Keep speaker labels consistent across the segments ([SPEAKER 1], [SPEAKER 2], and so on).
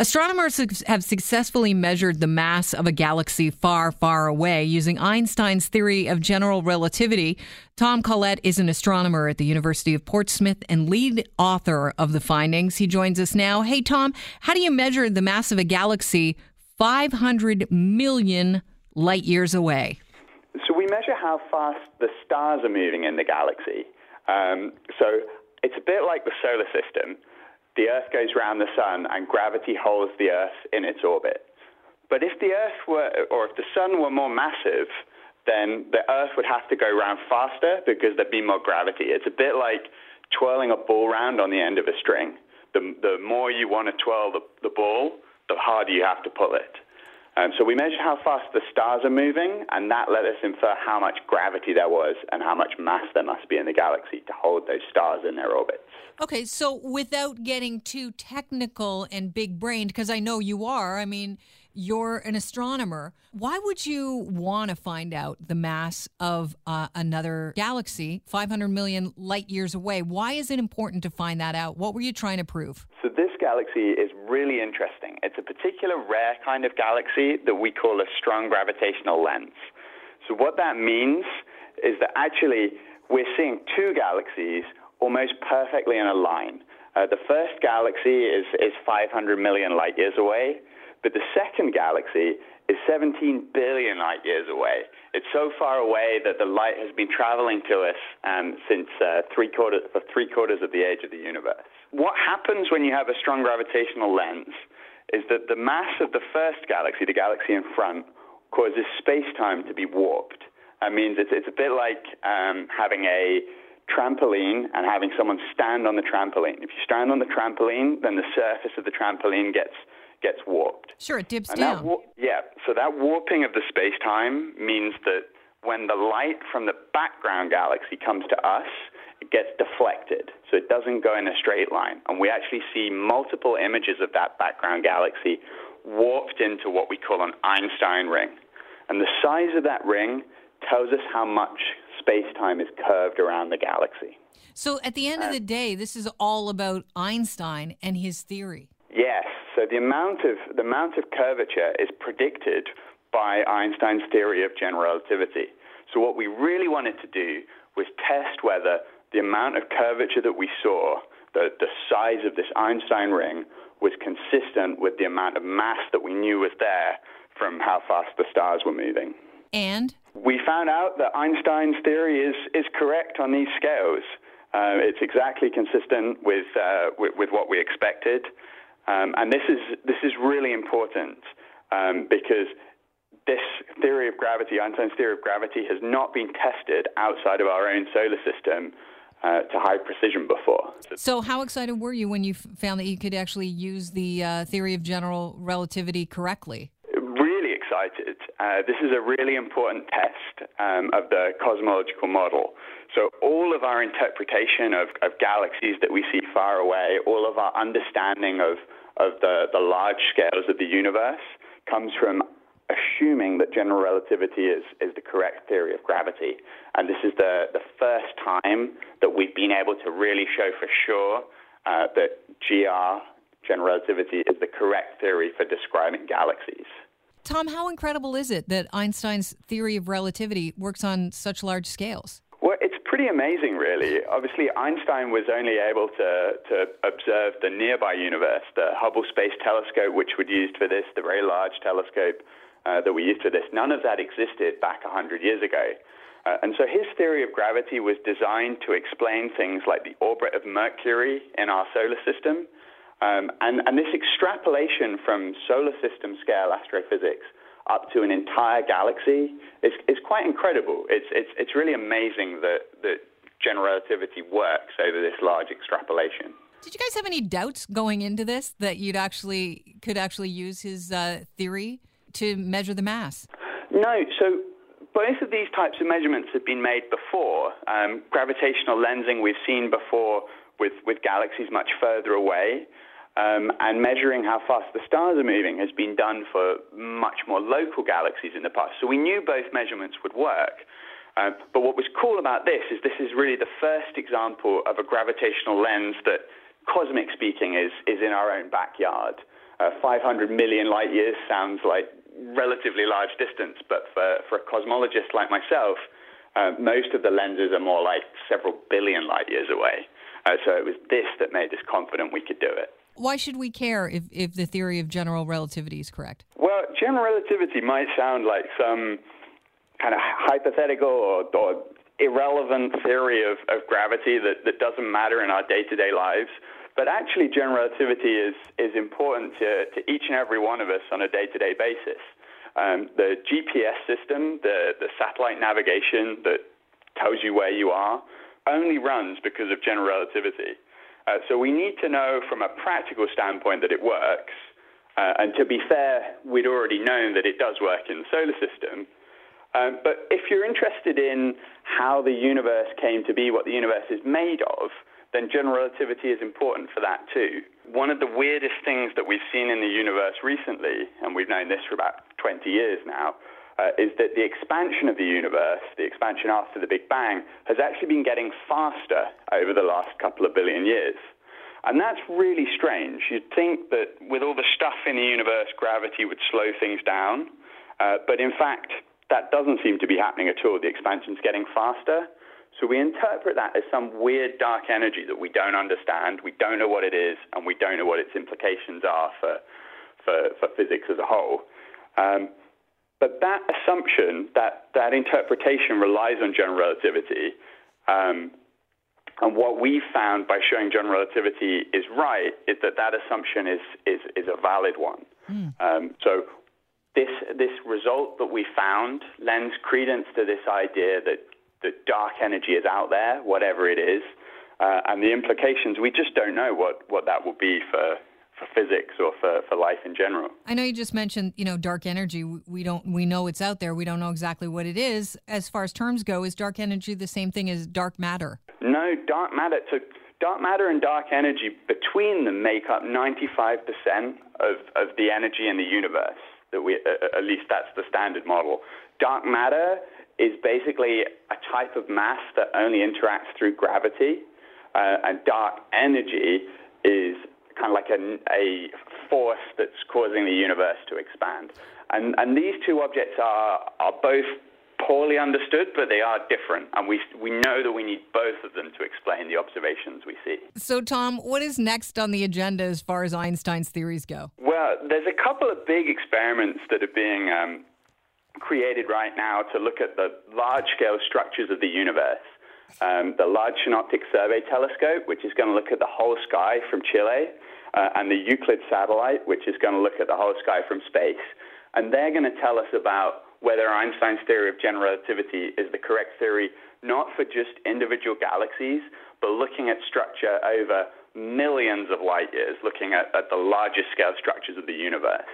[SPEAKER 1] Astronomers have successfully measured the mass of a galaxy far, far away using Einstein's theory of general relativity. Tom Collett is an astronomer at the University of Portsmouth and lead author of the findings. He joins us now. Hey, Tom, how do you measure the mass of a galaxy 500 million light years away?
[SPEAKER 2] So we measure how fast the stars are moving in the galaxy. Um, so it's a bit like the solar system the Earth goes around the sun and gravity holds the Earth in its orbit. But if the Earth were, or if the sun were more massive, then the Earth would have to go around faster because there'd be more gravity. It's a bit like twirling a ball round on the end of a string. The, the more you want to twirl the, the ball, the harder you have to pull it. Um, so we measured how fast the stars are moving, and that let us infer how much gravity there was and how much mass there must be in the galaxy to hold those stars in their orbits.
[SPEAKER 1] Okay, so without getting too technical and big brained, because I know you are, I mean, you're an astronomer. Why would you want to find out the mass of uh, another galaxy 500 million light years away? Why is it important to find that out? What were you trying to prove?
[SPEAKER 2] So, this galaxy is really interesting. It's a particular rare kind of galaxy that we call a strong gravitational lens. So, what that means is that actually we're seeing two galaxies almost perfectly in a line. Uh, the first galaxy is, is 500 million light years away. But the second galaxy is 17 billion light years away. It's so far away that the light has been traveling to us um, since uh, three quarters, for three quarters of the age of the universe. What happens when you have a strong gravitational lens is that the mass of the first galaxy, the galaxy in front, causes space-time to be warped. That means it's, it's a bit like um, having a trampoline and having someone stand on the trampoline. If you stand on the trampoline, then the surface of the trampoline gets gets warped.
[SPEAKER 1] Sure, it dips
[SPEAKER 2] and
[SPEAKER 1] down.
[SPEAKER 2] Wa- yeah, so that warping of the space time means that when the light from the background galaxy comes to us, it gets deflected. So it doesn't go in a straight line. And we actually see multiple images of that background galaxy warped into what we call an Einstein ring. And the size of that ring tells us how much space time is curved around the galaxy.
[SPEAKER 1] So at the end of uh, the day, this is all about Einstein and his theory.
[SPEAKER 2] Yes, so the amount of the amount of curvature is predicted by Einstein's theory of general relativity. So what we really wanted to do was test whether the amount of curvature that we saw, the, the size of this Einstein ring, was consistent with the amount of mass that we knew was there from how fast the stars were moving.
[SPEAKER 1] And
[SPEAKER 2] we found out that Einstein's theory is is correct on these scales. Uh, it's exactly consistent with, uh, with, with what we expected. Um, and this is, this is really important um, because this theory of gravity, Einstein's theory of gravity, has not been tested outside of our own solar system uh, to high precision before.
[SPEAKER 1] So, how excited were you when you found that you could actually use the uh, theory of general relativity correctly?
[SPEAKER 2] Really excited. Uh, this is a really important test um, of the cosmological model. So, all of our interpretation of, of galaxies that we see far away, all of our understanding of of the, the large scales of the universe comes from assuming that general relativity is, is the correct theory of gravity. And this is the, the first time that we've been able to really show for sure uh, that GR, general relativity, is the correct theory for describing galaxies.
[SPEAKER 1] Tom, how incredible is it that Einstein's theory of relativity works on such large scales?
[SPEAKER 2] Pretty amazing, really. Obviously, Einstein was only able to, to observe the nearby universe, the Hubble Space Telescope, which we used for this, the very large telescope uh, that we used for this. None of that existed back 100 years ago. Uh, and so his theory of gravity was designed to explain things like the orbit of Mercury in our solar system. Um, and, and this extrapolation from solar system scale astrophysics up to an entire galaxy is, is quite incredible. It's, it's, it's really amazing that, that general relativity works over this large extrapolation.
[SPEAKER 1] Did you guys have any doubts going into this that you'd actually could actually use his uh, theory to measure the mass?
[SPEAKER 2] No. So both of these types of measurements have been made before. Um, gravitational lensing we've seen before with, with galaxies much further away. Um, and measuring how fast the stars are moving has been done for much more local galaxies in the past. So we knew both measurements would work. Um, but what was cool about this is this is really the first example of a gravitational lens that, cosmic speaking, is, is in our own backyard. Uh, 500 million light years sounds like relatively large distance, but for, for a cosmologist like myself, uh, most of the lenses are more like several billion light years away. Uh, so it was this that made us confident we could do it.
[SPEAKER 1] Why should we care if, if the theory of general relativity is correct?
[SPEAKER 2] Well, general relativity might sound like some kind of hypothetical or, or irrelevant theory of, of gravity that, that doesn't matter in our day to day lives. But actually, general relativity is, is important to, to each and every one of us on a day to day basis. Um, the GPS system, the, the satellite navigation that tells you where you are, only runs because of general relativity. Uh, so we need to know from a practical standpoint that it works. Uh, and to be fair, we'd already known that it does work in the solar system. Um, but if you're interested in how the universe came to be, what the universe is made of, then general relativity is important for that too. One of the weirdest things that we've seen in the universe recently, and we've known this for about 20 years now, uh, is that the expansion of the universe, the expansion after the Big Bang, has actually been getting faster over the last couple of billion years. And that's really strange. You'd think that with all the stuff in the universe, gravity would slow things down. Uh, but in fact, that doesn't seem to be happening at all. The expansion's getting faster. So we interpret that as some weird dark energy that we don't understand, we don't know what it is, and we don't know what its implications are for, for, for physics as a whole. Um, but that assumption, that, that interpretation relies on general relativity. Um, and what we found by showing general relativity is right is that that assumption is, is, is a valid one. Mm. Um, so this, this result that we found lends credence to this idea that, that dark energy is out there, whatever it is. Uh, and the implications, we just don't know what, what that will be for, for physics or for, for life in general.
[SPEAKER 1] I know you just mentioned, you know, dark energy. We don't we know it's out there. We don't know exactly what it is. As far as terms go, is dark energy the same thing as dark matter?
[SPEAKER 2] No, dark matter. So dark matter and dark energy between them make up 95% of, of the energy in the universe. That we, uh, at least that's the standard model. Dark matter is basically a type of mass that only interacts through gravity, uh, and dark energy is kind of like a, a force that's causing the universe to expand. And, and these two objects are, are both poorly understood, but they are different. And we, we know that we need both of them to explain the observations we see.
[SPEAKER 1] So, Tom, what is next on the agenda as far as Einstein's theories go?
[SPEAKER 2] Well, there's a couple of big experiments that are being um, created right now to look at the large scale structures of the universe. Um, the Large Synoptic Survey Telescope, which is going to look at the whole sky from Chile, uh, and the Euclid satellite, which is going to look at the whole sky from space. And they're going to tell us about whether Einstein's theory of general relativity is the correct theory, not for just individual galaxies, but looking at structure over millions of light years, looking at, at the largest scale structures of the universe.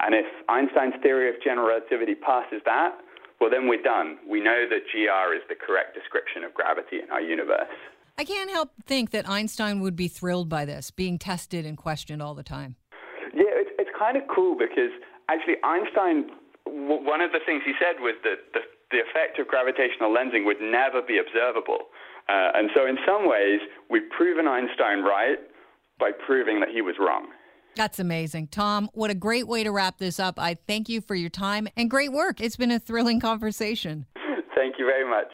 [SPEAKER 2] And if Einstein's theory of general relativity passes that, well, then we're done. We know that GR is the correct description of gravity in our universe.
[SPEAKER 1] I can't help think that Einstein would be thrilled by this, being tested and questioned all the time.
[SPEAKER 2] Yeah, it's, it's kind of cool because actually Einstein, w- one of the things he said was that the, the effect of gravitational lensing would never be observable. Uh, and so, in some ways, we've proven Einstein right by proving that he was wrong.
[SPEAKER 1] That's amazing. Tom, what a great way to wrap this up. I thank you for your time and great work. It's been a thrilling conversation.
[SPEAKER 2] thank you very much.